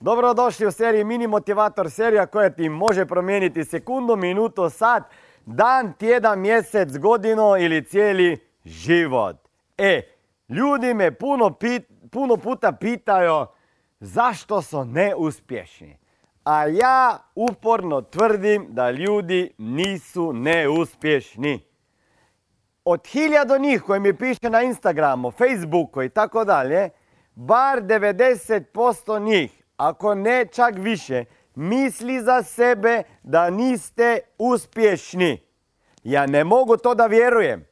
Dobrodošli u seriji Mini Motivator, serija koja ti može promijeniti sekundu, minutu, sat, dan, tjedan, mjesec, godinu ili cijeli život. E, ljudi me puno, puno puta pitaju zašto su neuspješni. A ja uporno tvrdim da ljudi nisu neuspješni. Od hiljado njih koji mi piše na Instagramu, Facebooku i tako dalje, bar 90% njih, ako ne čak više, misli za sebe da niste uspješni. Ja ne mogu to da vjerujem.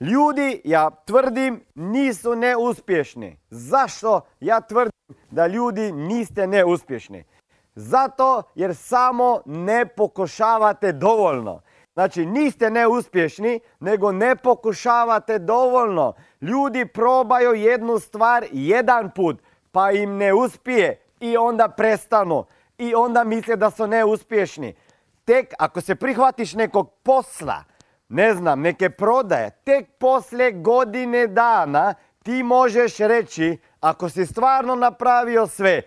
Ljudi, ja tvrdim, nisu neuspješni. Zašto ja tvrdim da ljudi niste neuspješni? Zato jer samo ne pokušavate dovoljno. Znači niste neuspješni, nego ne pokušavate dovoljno. Ljudi probaju jednu stvar jedan put, pa im ne uspije i onda prestanu. I onda misle da su neuspješni. Tek ako se prihvatiš nekog posla, ne znam, neke prodaje, tek poslije godine dana ti možeš reći, ako si stvarno napravio sve,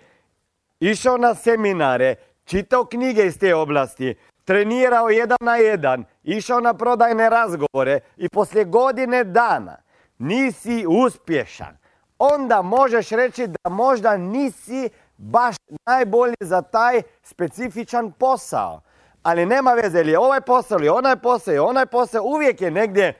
išao na seminare, čitao knjige iz te oblasti, trenirao jedan na jedan, išao na prodajne razgovore i poslije godine dana nisi uspješan, onda možeš reći da možda nisi baš najbolji za taj specifičan posao. Ali nema veze, ili je ovaj posao, ili onaj posao, ili onaj posao, uvijek je negdje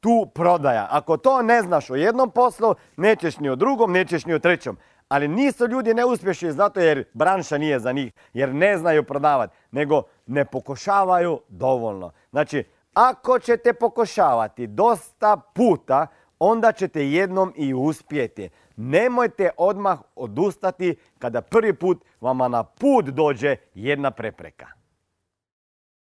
tu prodaja. Ako to ne znaš u jednom poslu, nećeš ni u drugom, nećeš ni u trećom. Ali nisu ljudi neuspješni zato jer branša nije za njih, jer ne znaju prodavati, nego ne pokušavaju dovoljno. Znači, ako ćete pokušavati dosta puta, onda ćete jednom i uspjeti. Nemojte odmah odustati kada prvi put vama na put dođe jedna prepreka.